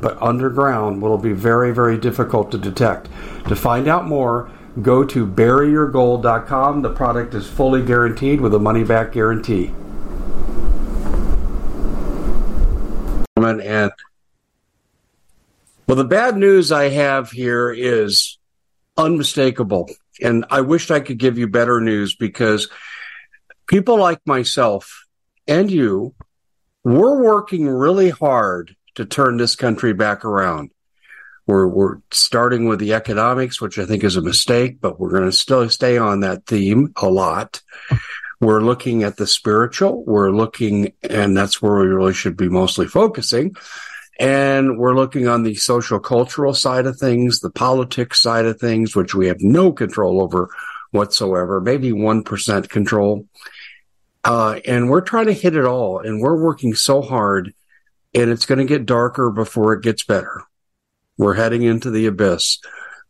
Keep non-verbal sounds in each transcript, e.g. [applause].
but underground will be very, very difficult to detect. To find out more, go to buryyourgold.com. The product is fully guaranteed with a money back guarantee. And well, the bad news I have here is unmistakable. And I wished I could give you better news because people like myself and you, we're working really hard to turn this country back around. We're, we're starting with the economics, which I think is a mistake, but we're going to still stay on that theme a lot. We're looking at the spiritual. We're looking, and that's where we really should be mostly focusing. And we're looking on the social cultural side of things, the politics side of things, which we have no control over whatsoever, maybe 1% control. Uh, and we're trying to hit it all. And we're working so hard and it's going to get darker before it gets better. We're heading into the abyss,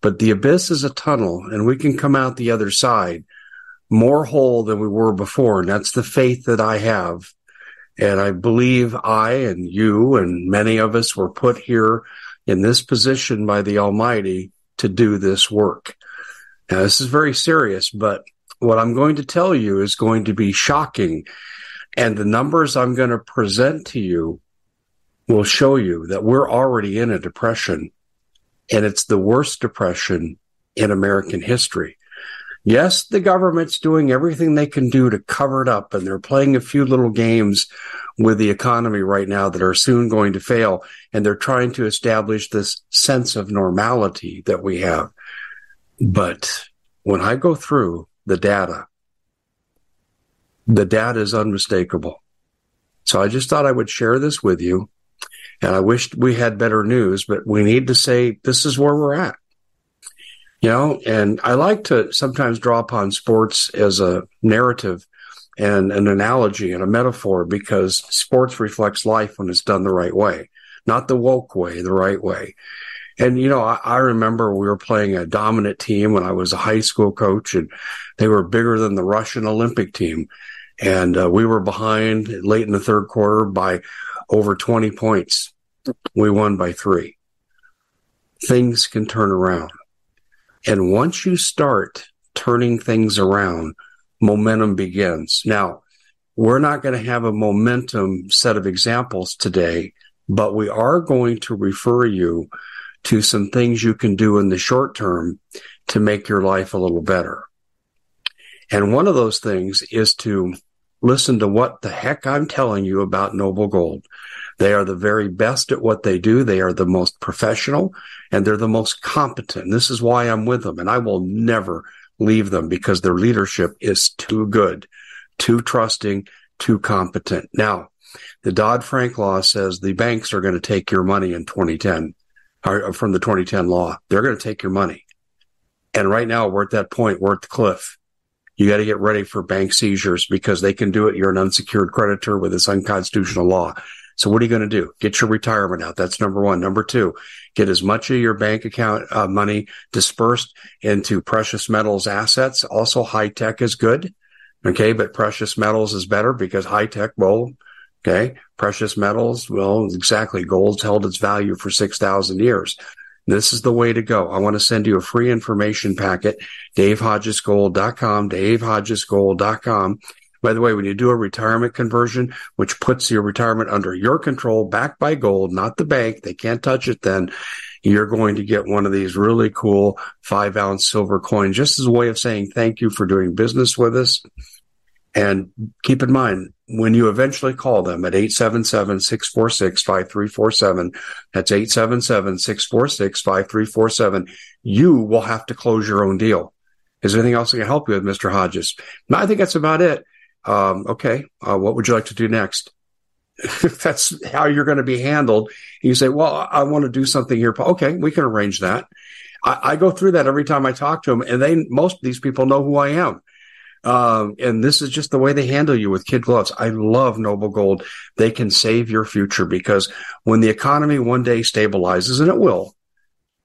but the abyss is a tunnel and we can come out the other side more whole than we were before. And that's the faith that I have. And I believe I and you and many of us were put here in this position by the Almighty to do this work. Now, this is very serious, but what I'm going to tell you is going to be shocking. And the numbers I'm going to present to you will show you that we're already in a depression and it's the worst depression in American history. Yes, the government's doing everything they can do to cover it up and they're playing a few little games with the economy right now that are soon going to fail. And they're trying to establish this sense of normality that we have. But when I go through the data, the data is unmistakable. So I just thought I would share this with you and I wished we had better news, but we need to say this is where we're at. You know, and I like to sometimes draw upon sports as a narrative and an analogy and a metaphor because sports reflects life when it's done the right way, not the woke way, the right way. And, you know, I, I, remember we were playing a dominant team when I was a high school coach and they were bigger than the Russian Olympic team. And uh, we were behind late in the third quarter by over 20 points. We won by three. Things can turn around. And once you start turning things around, momentum begins. Now, we're not going to have a momentum set of examples today, but we are going to refer you to some things you can do in the short term to make your life a little better. And one of those things is to listen to what the heck I'm telling you about Noble Gold. They are the very best at what they do. They are the most professional and they're the most competent. This is why I'm with them and I will never leave them because their leadership is too good, too trusting, too competent. Now, the Dodd Frank law says the banks are going to take your money in 2010 or uh, from the 2010 law. They're going to take your money. And right now we're at that point. We're at the cliff. You got to get ready for bank seizures because they can do it. You're an unsecured creditor with this unconstitutional law. So what are you going to do? Get your retirement out. That's number one. Number two, get as much of your bank account uh, money dispersed into precious metals assets. Also, high tech is good. Okay. But precious metals is better because high tech, will, okay. Precious metals, well, exactly. Gold's held its value for 6,000 years. This is the way to go. I want to send you a free information packet, davehodgesgold.com, davehodgesgold.com. By the way, when you do a retirement conversion, which puts your retirement under your control, backed by gold, not the bank, they can't touch it then, you're going to get one of these really cool five ounce silver coins, just as a way of saying thank you for doing business with us. And keep in mind, when you eventually call them at 877-646-5347, that's 877-646-5347, you will have to close your own deal. Is there anything else I can help you with, Mr. Hodges? No, I think that's about it. Um, okay. Uh, what would you like to do next? If [laughs] that's how you're going to be handled. You say, well, I want to do something here. Okay, we can arrange that. I, I go through that every time I talk to them and they, most of these people know who I am. Um, and this is just the way they handle you with kid gloves. I love Noble Gold. They can save your future because when the economy one day stabilizes, and it will,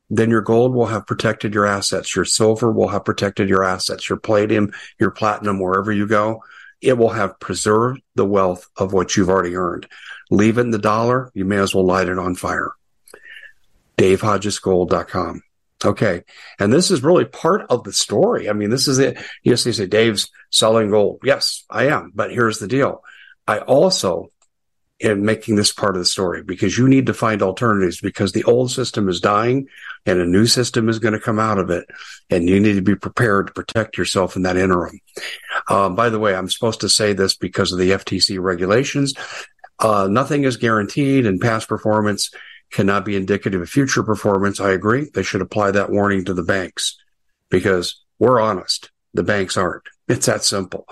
then your gold will have protected your assets. Your silver will have protected your assets. Your palladium, your platinum, wherever you go, it will have preserved the wealth of what you've already earned. Leave it in the dollar. You may as well light it on fire. DaveHodgesGold.com. Okay. And this is really part of the story. I mean, this is it. Yes, they say Dave's selling gold. Yes, I am. But here's the deal. I also am making this part of the story because you need to find alternatives because the old system is dying and a new system is going to come out of it. And you need to be prepared to protect yourself in that interim. Um, by the way, I'm supposed to say this because of the FTC regulations. Uh, nothing is guaranteed and past performance cannot be indicative of future performance. I agree. They should apply that warning to the banks because we're honest. The banks aren't. [laughs] It's that simple.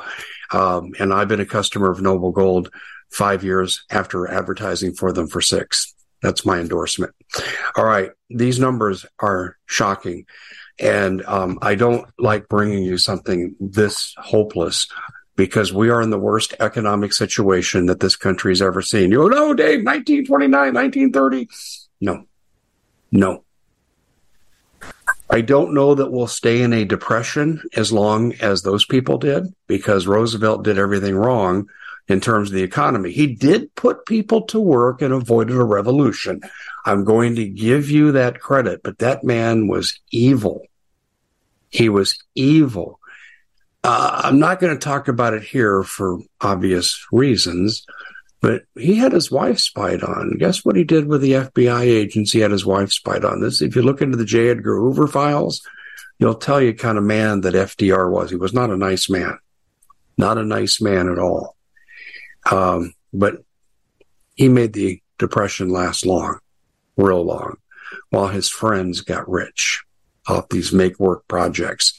Um, and I've been a customer of Noble Gold five years after advertising for them for six. That's my endorsement. All right. These numbers are shocking. And um, I don't like bringing you something this hopeless because we are in the worst economic situation that this country has ever seen. You go, no, Dave, 1929, 1930. No, no. I don't know that we'll stay in a depression as long as those people did because Roosevelt did everything wrong in terms of the economy. He did put people to work and avoided a revolution. I'm going to give you that credit, but that man was evil. He was evil. Uh, I'm not going to talk about it here for obvious reasons, but he had his wife spied on. Guess what he did with the FBI agents? He had his wife spied on. This, if you look into the J. Edgar Hoover files, you'll tell you kind of man that FDR was. He was not a nice man, not a nice man at all. Um, but he made the depression last long, real long, while his friends got rich off these make work projects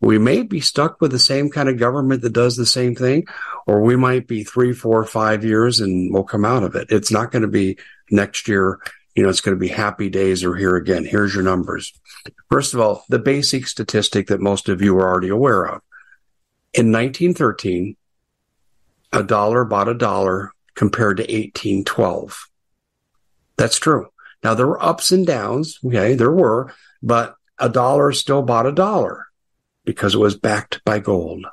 we may be stuck with the same kind of government that does the same thing, or we might be three, four, five years and we'll come out of it. It's not going to be next year. You know, it's going to be happy days or here again. Here's your numbers. First of all, the basic statistic that most of you are already aware of. In 1913, a dollar bought a dollar compared to 1812. That's true. Now there were ups and downs. Okay. There were, but a dollar still bought a dollar because it was backed by gold.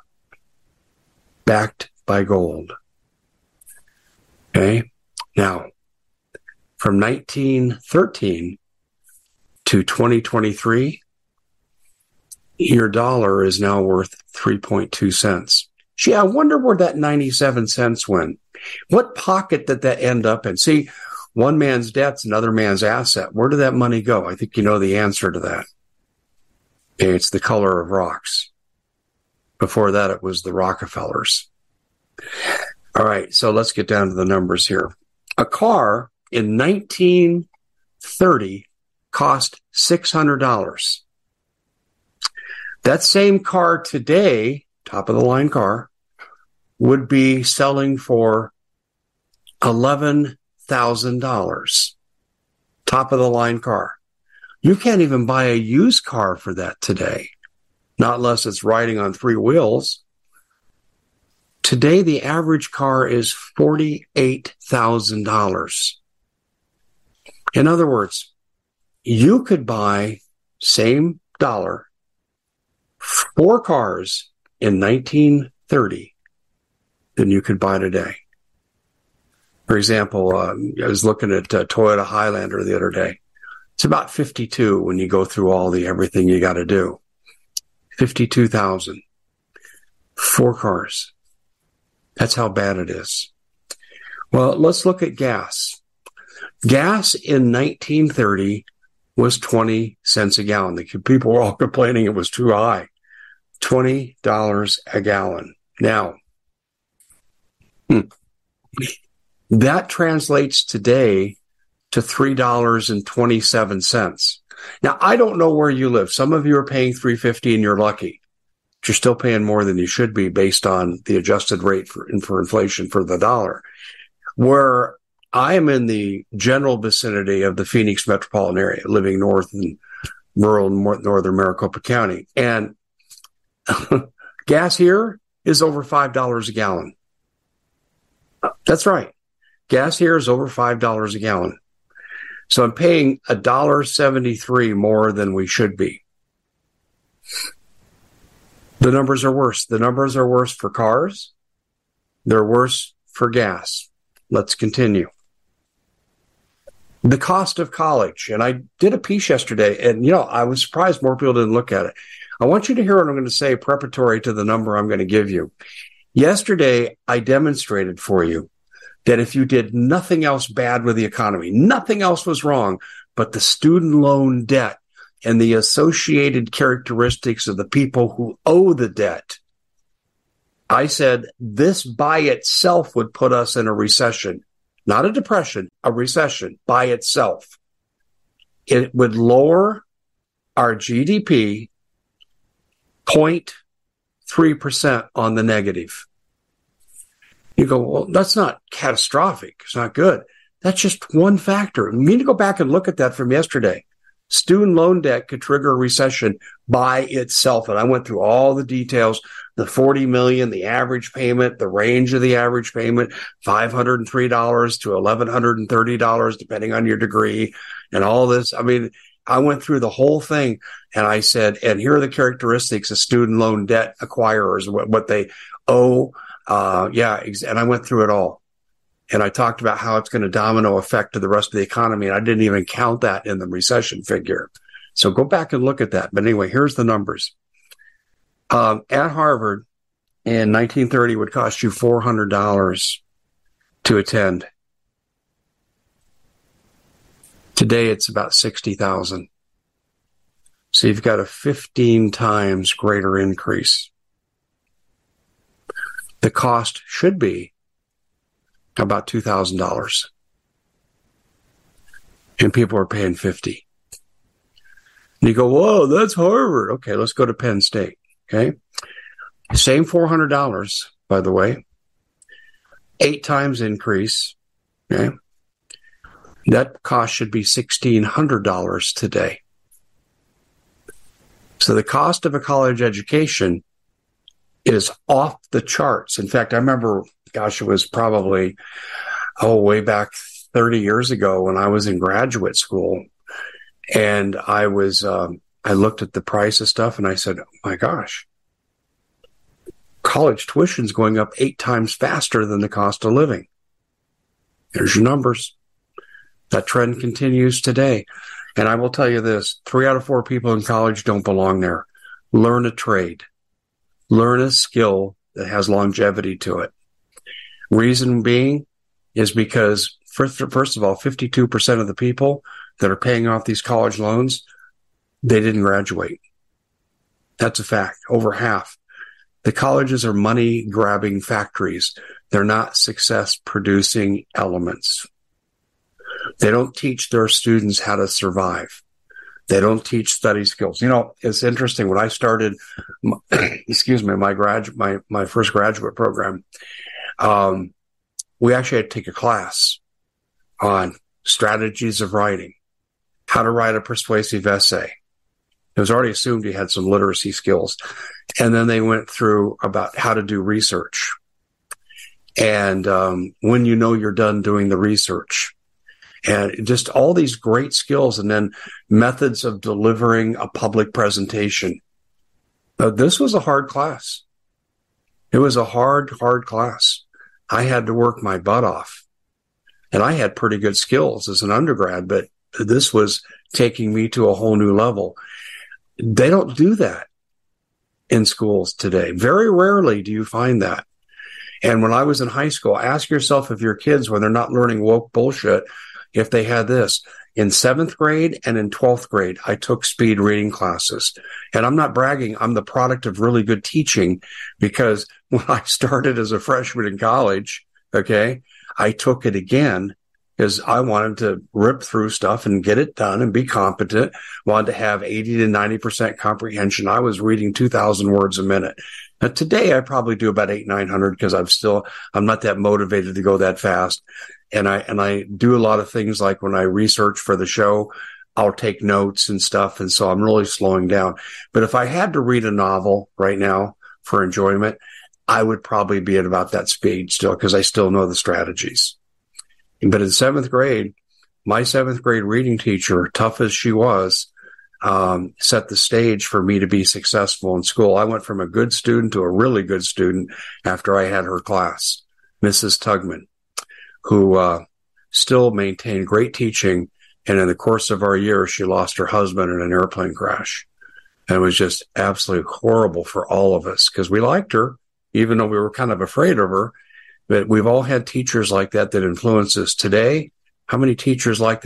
Backed by gold. Okay. Now, from 1913 to 2023, your dollar is now worth 3.2 cents. Gee, I wonder where that 97 cents went. What pocket did that end up in? See, one man's debt's another man's asset. Where did that money go? I think you know the answer to that. It's the color of rocks. Before that, it was the Rockefellers. All right, so let's get down to the numbers here. A car in 1930 cost $600. That same car today, top of the line car, would be selling for $11,000. Top of the line car. You can't even buy a used car for that today, not unless it's riding on three wheels. Today, the average car is $48,000. In other words, you could buy same dollar, four cars in 1930 than you could buy today. For example, uh, I was looking at uh, Toyota Highlander the other day. It's about 52 when you go through all the everything you got to do. 52,000. Four cars. That's how bad it is. Well, let's look at gas. Gas in 1930 was 20 cents a gallon. The people were all [laughs] complaining it was too high. $20 a gallon. Now, Hmm. That translates today to $3.27. Now, I don't know where you live. Some of you are paying 350 and you're lucky. But you're still paying more than you should be based on the adjusted rate for, for inflation for the dollar. Where I am in the general vicinity of the Phoenix metropolitan area, living north in rural northern Maricopa County. And [laughs] gas here is over $5 a gallon. That's right. Gas here is over $5 a gallon. So I'm paying a dollar seventy-three more than we should be. The numbers are worse. The numbers are worse for cars. They're worse for gas. Let's continue. The cost of college. And I did a piece yesterday and, you know, I was surprised more people didn't look at it. I want you to hear what I'm going to say preparatory to the number I'm going to give you. Yesterday, I demonstrated for you that if you did nothing else bad with the economy, nothing else was wrong, but the student loan debt and the associated characteristics of the people who owe the debt, I said this by itself would put us in a recession, not a depression, a recession by itself. It would lower our GDP 0.3% on the negative. You go, well, that's not catastrophic. It's not good. That's just one factor. You need to go back and look at that from yesterday. Student loan debt could trigger a recession by itself. And I went through all the details, the 40 million, the average payment, the range of the average payment, $503 to $1,130, depending on your degree and all this. I mean, I went through the whole thing and I said, and here are the characteristics of student loan debt acquirers, what, what they owe, uh, yeah, and I went through it all. And I talked about how it's going to domino effect to the rest of the economy. And I didn't even count that in the recession figure. So go back and look at that. But anyway, here's the numbers. Um, at Harvard in 1930 would cost you $400 to attend. Today it's about 60,000. So you've got a 15 times greater increase the cost should be about $2,000. And people are paying 50. And you go, whoa, that's Harvard. Okay, let's go to Penn State. Okay. Same $400, by the way. Eight times increase. Okay. That cost should be $1,600 today. So the cost of a college education is off the charts. In fact, I remember, gosh, it was probably, oh, way back 30 years ago when I was in graduate school. And I was, um, I looked at the price of stuff and I said, oh my gosh, college tuition's going up eight times faster than the cost of living. There's your numbers. That trend continues today. And I will tell you this three out of four people in college don't belong there. Learn a trade learn a skill that has longevity to it. Reason being is because first, first of all, 52% of the people that are paying off these college loans, they didn't graduate. That's a fact. Over half. The colleges are money grabbing factories. They're not success producing elements. They don't teach their students how to survive. They don't teach study skills. You know, it's interesting. When I started, [clears throat] excuse me, my grad, my, my first graduate program, um, we actually had to take a class on strategies of writing, how to write a persuasive essay. It was already assumed you had some literacy skills. And then they went through about how to do research. And um, when you know you're done doing the research, and just all these great skills and then methods of delivering a public presentation. This was a hard class. It was a hard, hard class. I had to work my butt off and I had pretty good skills as an undergrad, but this was taking me to a whole new level. They don't do that in schools today. Very rarely do you find that. And when I was in high school, ask yourself if your kids, when they're not learning woke bullshit, if they had this. In seventh grade and in 12th grade, I took speed reading classes. And I'm not bragging. I'm the product of really good teaching because [laughs] when I started as a freshman in college, Okay. I took it again because I wanted to rip through stuff and get it done and be competent. Wanted to have 80 to 90% comprehension. I was reading 2000 words a minute. Now today I probably do about eight, 900 because I'm still, I'm not that motivated to go that fast. And I, and I do a lot of things like when I research for the show, I'll take notes and stuff. And so I'm really slowing down. But if I had to read a novel right now for enjoyment, I would probably be at about that speed still because I still know the strategies. But in seventh grade, my seventh grade reading teacher, tough as she was, um, set the stage for me to be successful in school. I went from a good student to a really good student after I had her class, Mrs. Tugman, who uh, still maintained great teaching. And in the course of our year, she lost her husband in an airplane crash. And it was just absolutely horrible for all of us because we liked her, even though we were kind of afraid of her. But we've all had teachers like that that influence us today. How many teachers like that?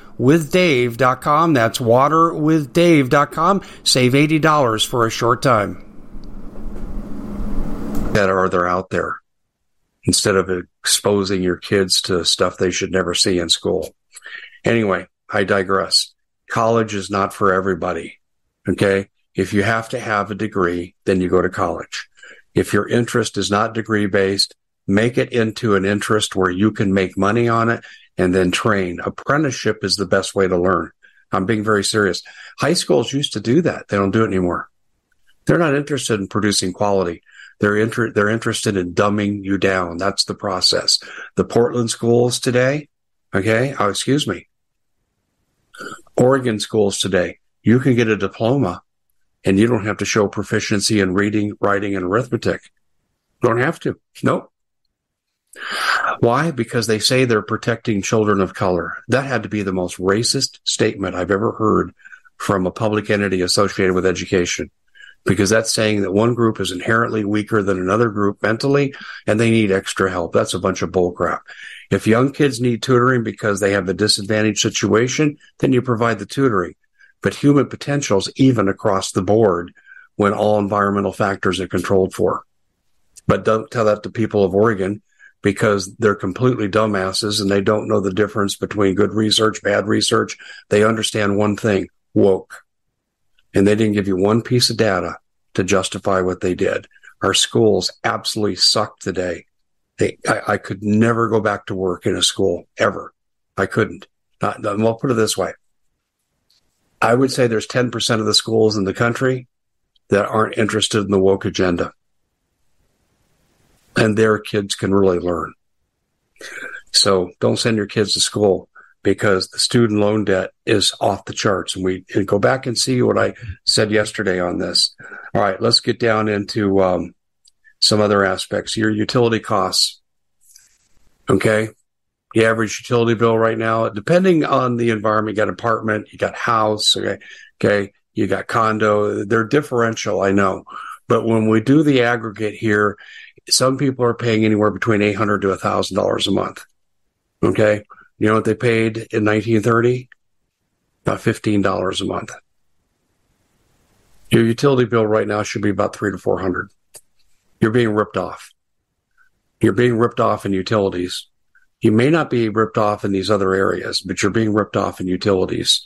waterwithdave.com. That's waterwithdave.com. Save $80 for a short time. That are they're out there instead of exposing your kids to stuff they should never see in school. Anyway, I digress. College is not for everybody. Okay. If you have to have a degree, then you go to college. If your interest is not degree based, make it into an interest where you can make money on it and then train. Apprenticeship is the best way to learn. I'm being very serious. High schools used to do that. They don't do it anymore. They're not interested in producing quality. They're inter- they're interested in dumbing you down. That's the process. The Portland schools today, okay, oh, excuse me. Oregon schools today, you can get a diploma and you don't have to show proficiency in reading, writing, and arithmetic. You don't have to. Nope. Why? Because they say they're protecting children of color. That had to be the most racist statement I've ever heard from a public entity associated with education. Because that's saying that one group is inherently weaker than another group mentally and they need extra help. That's a bunch of bullcrap. If young kids need tutoring because they have a disadvantaged situation, then you provide the tutoring. But human potentials even across the board when all environmental factors are controlled for. But don't tell that to people of Oregon because they're completely dumbasses and they don't know the difference between good research, bad research. They understand one thing, woke. And they didn't give you one piece of data to justify what they did. Our schools absolutely suck today. They, I, I could never go back to work in a school ever. I couldn't. Not, I'll put it this way. I would say there's 10% of the schools in the country that aren't interested in the woke agenda. And their kids can really learn. So don't send your kids to school because the student loan debt is off the charts. And we and go back and see what I said yesterday on this. All right, let's get down into um, some other aspects. Your utility costs. Okay. The average utility bill right now, depending on the environment, you got apartment, you got house, okay, okay, you got condo. They're differential, I know. But when we do the aggregate here, some people are paying anywhere between eight hundred to thousand dollars a month. Okay. You know what they paid in 1930? About $15 a month. Your utility bill right now should be about three to 400. You're being ripped off. You're being ripped off in utilities. You may not be ripped off in these other areas, but you're being ripped off in utilities.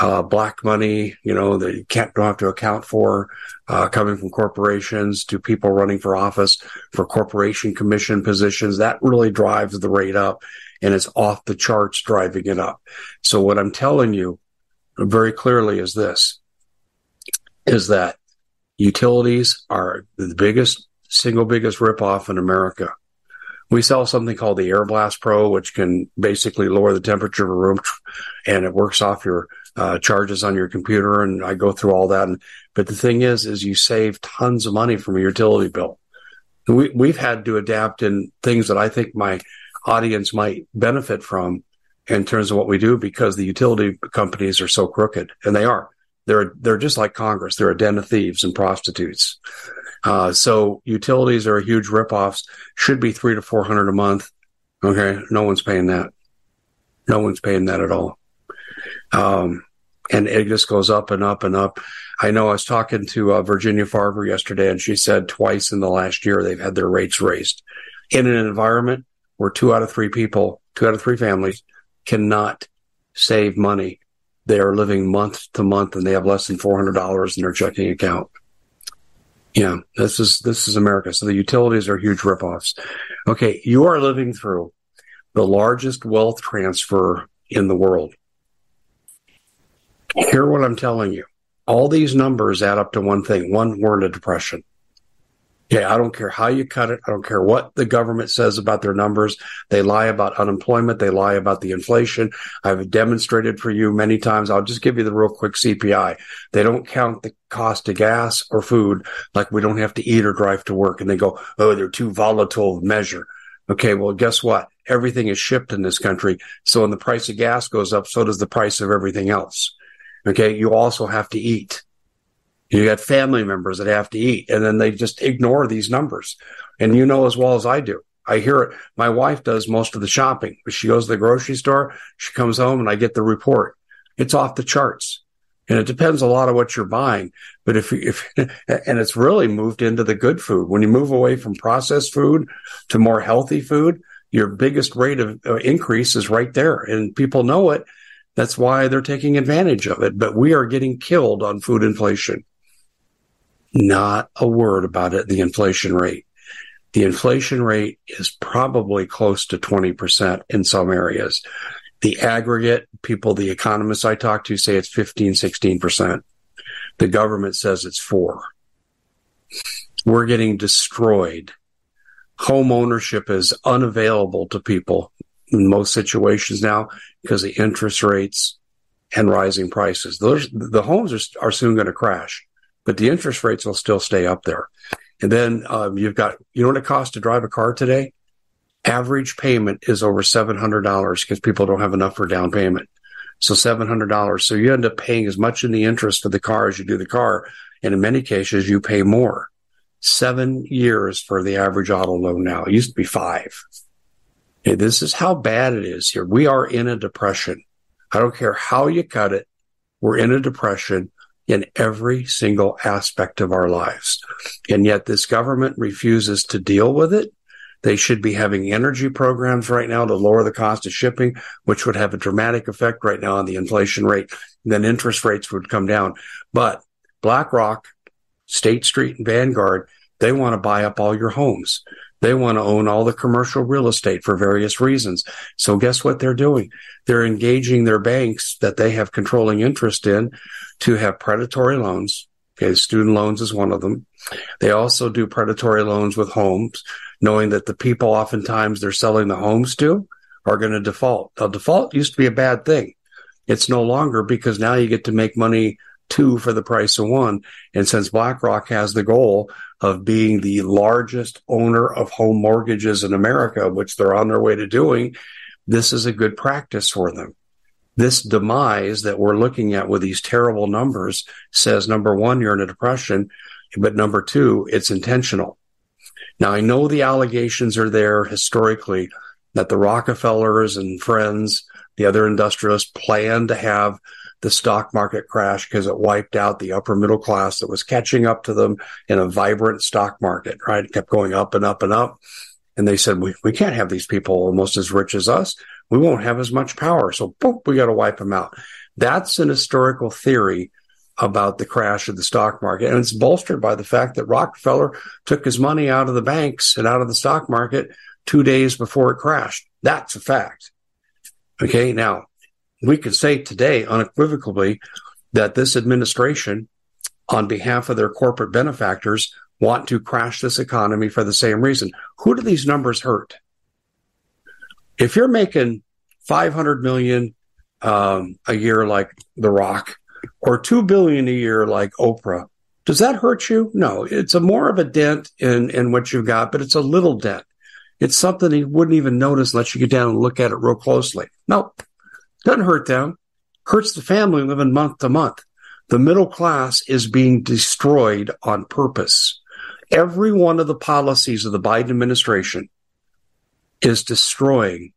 Uh, black money, you know, that you can't don't have to account for, uh, coming from corporations to people running for office for corporation commission positions. That really drives the rate up and it's off the charts driving it up. So what I'm telling you very clearly is this, is that utilities are the biggest, single biggest ripoff in America. We sell something called the Air Blast Pro, which can basically lower the temperature of a room and it works off your uh, charges on your computer. And I go through all that. And, but the thing is, is you save tons of money from a utility bill. We, we've had to adapt in things that I think my audience might benefit from in terms of what we do because the utility companies are so crooked and they are. They're, they're just like Congress. They're a den of thieves and prostitutes. Uh, so utilities are a huge ripoffs. Should be three to 400 a month. Okay. No one's paying that. No one's paying that at all. Um, and it just goes up and up and up. I know I was talking to uh, Virginia Farver yesterday and she said twice in the last year they've had their rates raised in an environment where two out of three people, two out of three families cannot save money. They are living month to month and they have less than $400 in their checking account. Yeah, this is, this is America. So the utilities are huge ripoffs. Okay. You are living through the largest wealth transfer in the world. Hear what I'm telling you. All these numbers add up to one thing. One, we're in a depression. Yeah, I don't care how you cut it. I don't care what the government says about their numbers. They lie about unemployment. They lie about the inflation. I've demonstrated for you many times. I'll just give you the real quick CPI. They don't count the cost of gas or food like we don't have to eat or drive to work. And they go, oh, they're too volatile to measure. Okay, well, guess what? Everything is shipped in this country. So when the price of gas goes up, so does the price of everything else. Okay, you also have to eat. You got family members that have to eat and then they just ignore these numbers. And you know as well as I do. I hear it. My wife does most of the shopping. She goes to the grocery store. She comes home and I get the report. It's off the charts. And it depends a lot on what you're buying. But if, if, [laughs] and it's really moved into the good food. When you move away from processed food to more healthy food, your biggest rate of uh, increase is right there. And people know it. That's why they're taking advantage of it. But we are getting killed on food inflation. Not a word about it, the inflation rate. The inflation rate is probably close to 20% in some areas. The aggregate people, the economists I talk to say it's 15, 16%. The government says it's four. We're getting destroyed. Home ownership is unavailable to people in most situations now because of interest rates and rising prices. Those, the homes are, are soon going to crash but the interest rates will still stay up there. And then um, you've got, you know what it costs to drive a car today? Average payment is over $700 because people don't have enough for down payment. So $700. So you end up paying as much in the interest for the car as you do the car. And in many cases, you pay more. Seven years for the average auto loan now. It used to be five. Okay, this is how bad it is here. We are in a depression. I don't care how you cut it. We're in a depression in every single aspect of our lives. And yet this government refuses to deal with it. They should be having energy programs right now to lower the cost of shipping, which would have a dramatic effect right now on the inflation rate. And then interest rates would come down. But BlackRock, State Street, and Vanguard, they want to buy up all your homes. They want to own all the commercial real estate for various reasons. So guess what they're doing? They're engaging their banks that they have controlling interest in to have predatory loans. Okay. Student loans is one of them. They also do predatory loans with homes, knowing that the people oftentimes they're selling the homes to are going to default. Now default used to be a bad thing. It's no longer because now you get to make money two for the price of one. And since BlackRock has the goal of being the largest owner of home mortgages in America, which they're on their way to doing, this is a good practice for them. This demise that we're looking at with these terrible numbers says number one, you're in a depression, but number two, it's intentional. Now I know the allegations are there historically that the Rockefellers and friends, the other industrialists plan to have the stock market crash because it wiped out the upper middle class that was catching up to them in a vibrant stock market, right? It kept going up and up and up. And they said, we, we can't have these people almost as rich as us. We won't have as much power. So we got to wipe them out. That's an historical theory about the crash of the stock market. And it's bolstered by the fact that Rockefeller took his money out of the banks and out of the stock market two days before it crashed. That's a fact. Okay. Now we could say today unequivocally that this administration, on behalf of their corporate benefactors, want to crash this economy for the same reason. Who do these numbers hurt? If you're making 500 million um, a year like The Rock or 2 billion a year like Oprah, does that hurt you? No, it's a more of a dent in, in what you've got, but it's a little dent. It's something you wouldn't even notice unless you get down and look at it real closely. Nope. Doesn't hurt them. Hurts the family living month to month. The middle class is being destroyed on purpose. Every one of the policies of the Biden administration is destroying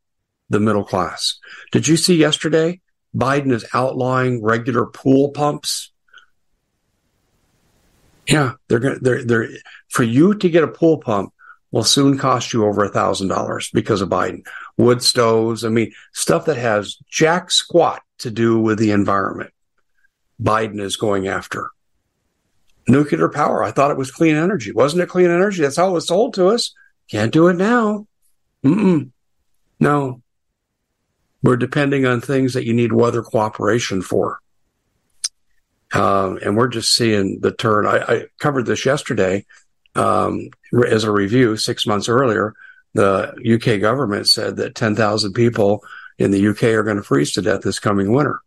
the middle class. Did you see yesterday? Biden is outlawing regular pool pumps. Yeah, they're going to, they're, they're, for you to get a pool pump will soon cost you over a thousand dollars because of Biden wood stoves. I mean, stuff that has jack squat to do with the environment. Biden is going after nuclear power. I thought it was clean energy. Wasn't it clean energy? That's how it was sold to us. Can't do it now. Mm-mm. No. We're depending on things that you need weather cooperation for. Um, and we're just seeing the turn. I, I covered this yesterday um, as a review six months earlier the UK government said that 10,000 people in the UK are going to freeze to death this coming winter.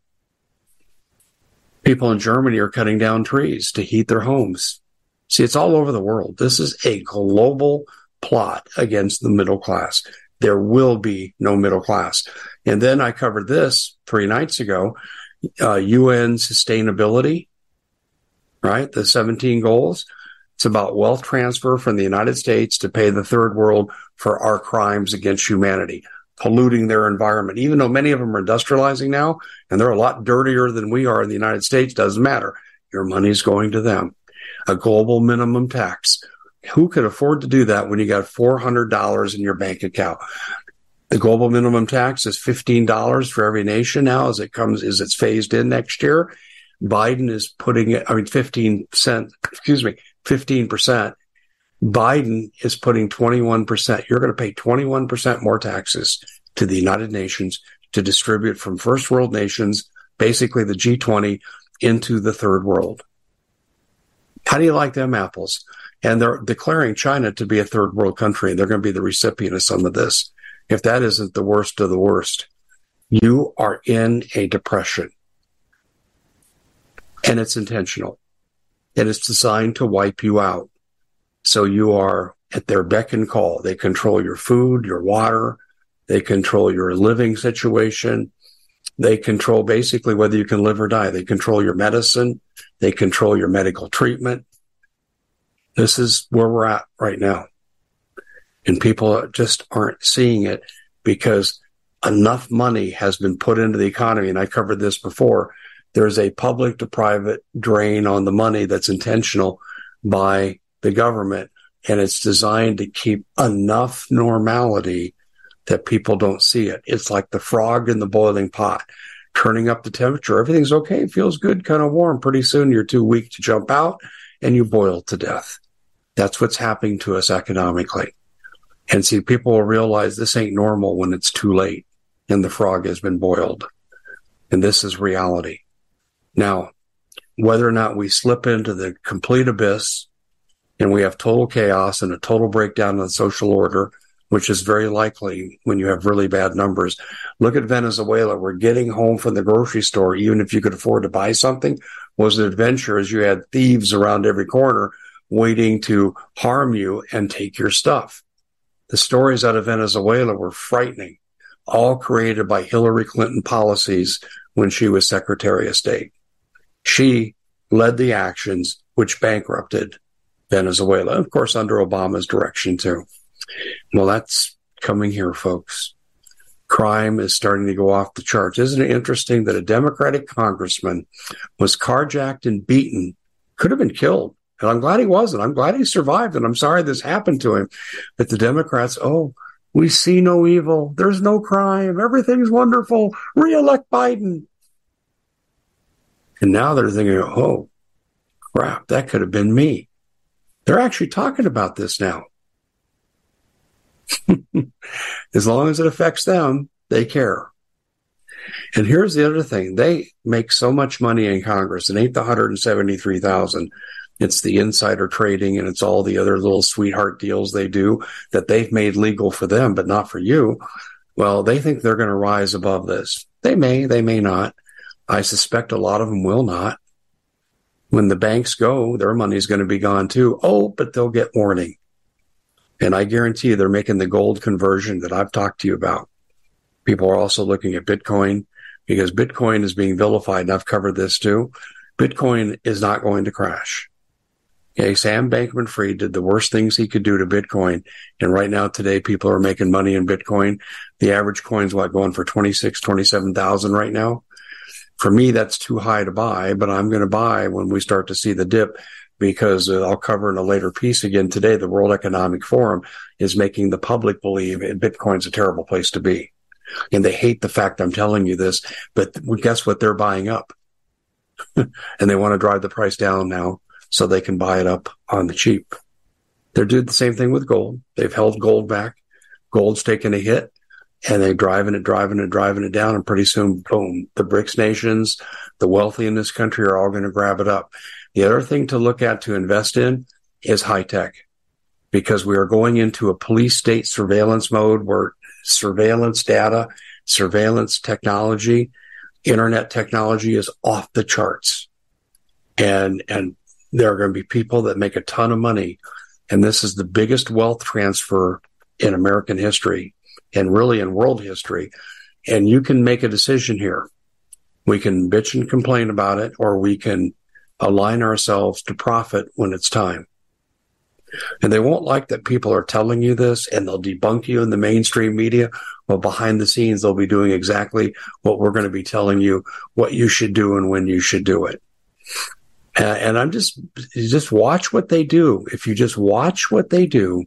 People in Germany are cutting down trees to heat their homes. See, it's all over the world. This is a global plot against the middle class. There will be no middle class. And then I covered this three nights ago, uh, UN sustainability, right? The 17 goals. It's about wealth transfer from the United States to pay the third world for our crimes against humanity, polluting their environment. Even though many of them are industrializing now and they're a lot dirtier than we are in the United States, doesn't matter. Your money's going to them. A global minimum tax. Who could afford to do that when you got $400 in your bank account? The global minimum tax is $15 for every nation now as it comes, as it's phased in next year. Biden is putting it, I mean, 15 cent, excuse me, 15%. Biden is putting 21%. You're going to pay 21% more taxes to the United Nations to distribute from first world nations, basically the G20, into the third world. How do you like them apples? And they're declaring China to be a third world country, and they're going to be the recipient of some of this. If that isn't the worst of the worst, you are in a depression. And it's intentional and it's designed to wipe you out. So you are at their beck and call. They control your food, your water. They control your living situation. They control basically whether you can live or die. They control your medicine. They control your medical treatment. This is where we're at right now. And people just aren't seeing it because enough money has been put into the economy. And I covered this before there's a public to private drain on the money that's intentional by the government and it's designed to keep enough normality that people don't see it. It's like the frog in the boiling pot, turning up the temperature. Everything's okay, feels good, kind of warm. Pretty soon you're too weak to jump out and you boil to death. That's what's happening to us economically. And see, people will realize this ain't normal when it's too late and the frog has been boiled. And this is reality. Now, whether or not we slip into the complete abyss and we have total chaos and a total breakdown of the social order, which is very likely when you have really bad numbers. Look at Venezuela. We're getting home from the grocery store, even if you could afford to buy something, was an adventure as you had thieves around every corner waiting to harm you and take your stuff. The stories out of Venezuela were frightening, all created by Hillary Clinton policies when she was Secretary of State. She led the actions which bankrupted Venezuela, of course, under Obama's direction too. Well, that's coming here, folks. Crime is starting to go off the charts. Isn't it interesting that a Democratic congressman was carjacked and beaten, could have been killed. And I'm glad he wasn't. I'm glad he survived. And I'm sorry this happened to him. But the Democrats, oh, we see no evil. There's no crime. Everything's wonderful. Reelect Biden. And now they're thinking, oh, crap, that could have been me. They're actually talking about this now. [laughs] as long as it affects them, they care. And here's the other thing. They make so much money in Congress. It ain't the 173,000. It's the insider trading and it's all the other little sweetheart deals they do that they've made legal for them, but not for you. Well, they think they're going to rise above this. They may, they may not. I suspect a lot of them will not. When the banks go, their money's going to be gone too. Oh, but they'll get warning. And I guarantee you they're making the gold conversion that I've talked to you about. People are also looking at Bitcoin because Bitcoin is being vilified. And I've covered this too. Bitcoin is not going to crash. Okay. Sam Bankman Fried did the worst things he could do to Bitcoin. And right now today, people are making money in Bitcoin. The average coin's what going for 26, 27,000 right now. For me, that's too high to buy, but I'm going to buy when we start to see the dip because uh, I'll cover in a later piece again today. The World Economic Forum is making the public believe Bitcoin's a terrible place to be. And they hate the fact I'm telling you this, but guess what? They're buying up [laughs] and they want to drive the price down now so they can buy it up on the cheap. They're doing the same thing with gold. They've held gold back. Gold's taken a hit and they're driving it, driving it, driving it down. And pretty soon, boom, the BRICS nations, the wealthy in this country are all going to grab it up. The other thing to look at to invest in is high tech because we are going into a police state surveillance mode where surveillance data, surveillance technology, internet technology is off the charts. And, and there are going to be people that make a ton of money. And this is the biggest wealth transfer in American history and really in world history. And you can make a decision here. We can bitch and complain about it, or we can align ourselves to profit when it's time. And they won't like that people are telling you this and they'll debunk you in the mainstream media. Well, behind the scenes, they'll be doing exactly what we're going to be telling you what you should do and when you should do it. and I'm just, just watch what they do. If you just watch what they do,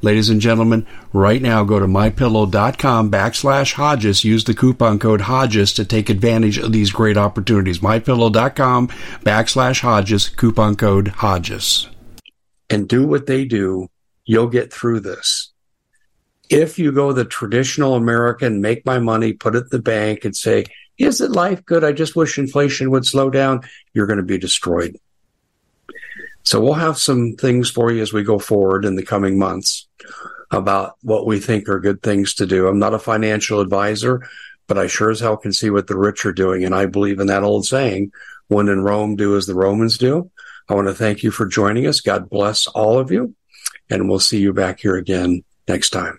Ladies and gentlemen, right now go to mypillow.com backslash Hodges. Use the coupon code Hodges to take advantage of these great opportunities. Mypillow.com backslash Hodges, coupon code Hodges. And do what they do. You'll get through this. If you go the traditional American, make my money, put it in the bank and say, isn't life good? I just wish inflation would slow down. You're going to be destroyed. So we'll have some things for you as we go forward in the coming months about what we think are good things to do. I'm not a financial advisor, but I sure as hell can see what the rich are doing. And I believe in that old saying, when in Rome, do as the Romans do. I want to thank you for joining us. God bless all of you. And we'll see you back here again next time.